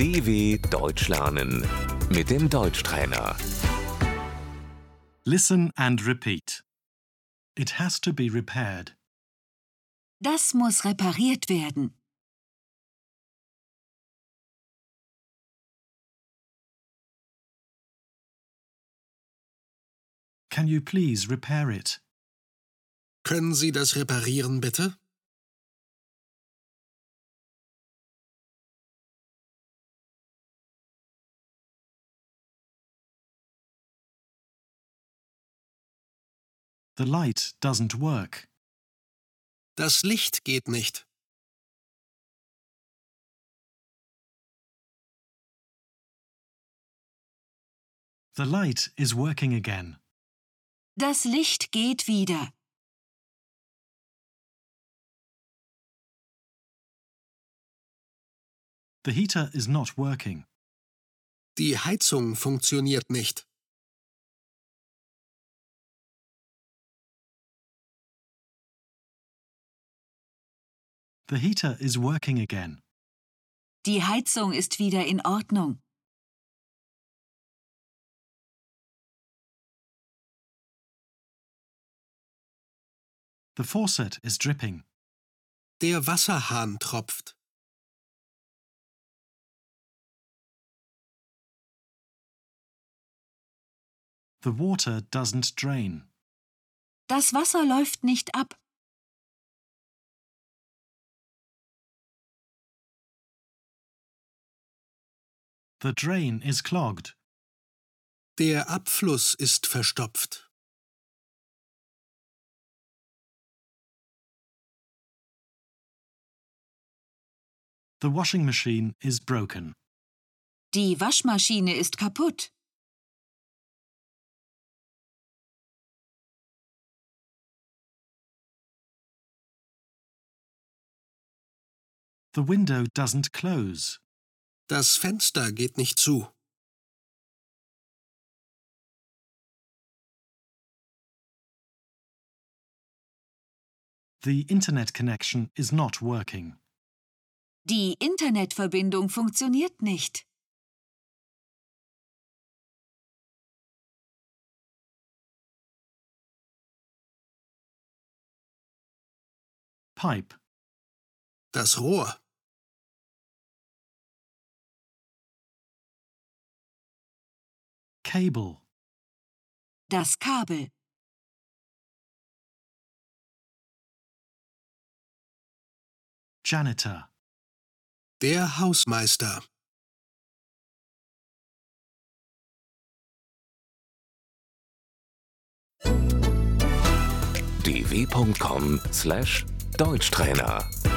DW Deutsch lernen mit dem Deutschtrainer. Listen and repeat. It has to be repaired. Das muss repariert werden. Can you please repair it? Können Sie das reparieren, bitte? The light doesn't work. Das Licht geht nicht. The light is working again. Das Licht geht wieder. The heater is not working. Die Heizung funktioniert nicht. The heater is working again. Die Heizung ist wieder in Ordnung. The faucet is dripping. Der Wasserhahn tropft. The water doesn't drain. Das Wasser läuft nicht ab. The drain is clogged. Der Abfluss ist verstopft. The washing machine is broken. Die Waschmaschine ist kaputt. The window doesn't close. Das Fenster geht nicht zu. The internet connection is not working. Die Internetverbindung funktioniert nicht. Pipe. Das Rohr. Cable. Das Kabel. Janitor. Der Hausmeister. dw.com/deutschtrainer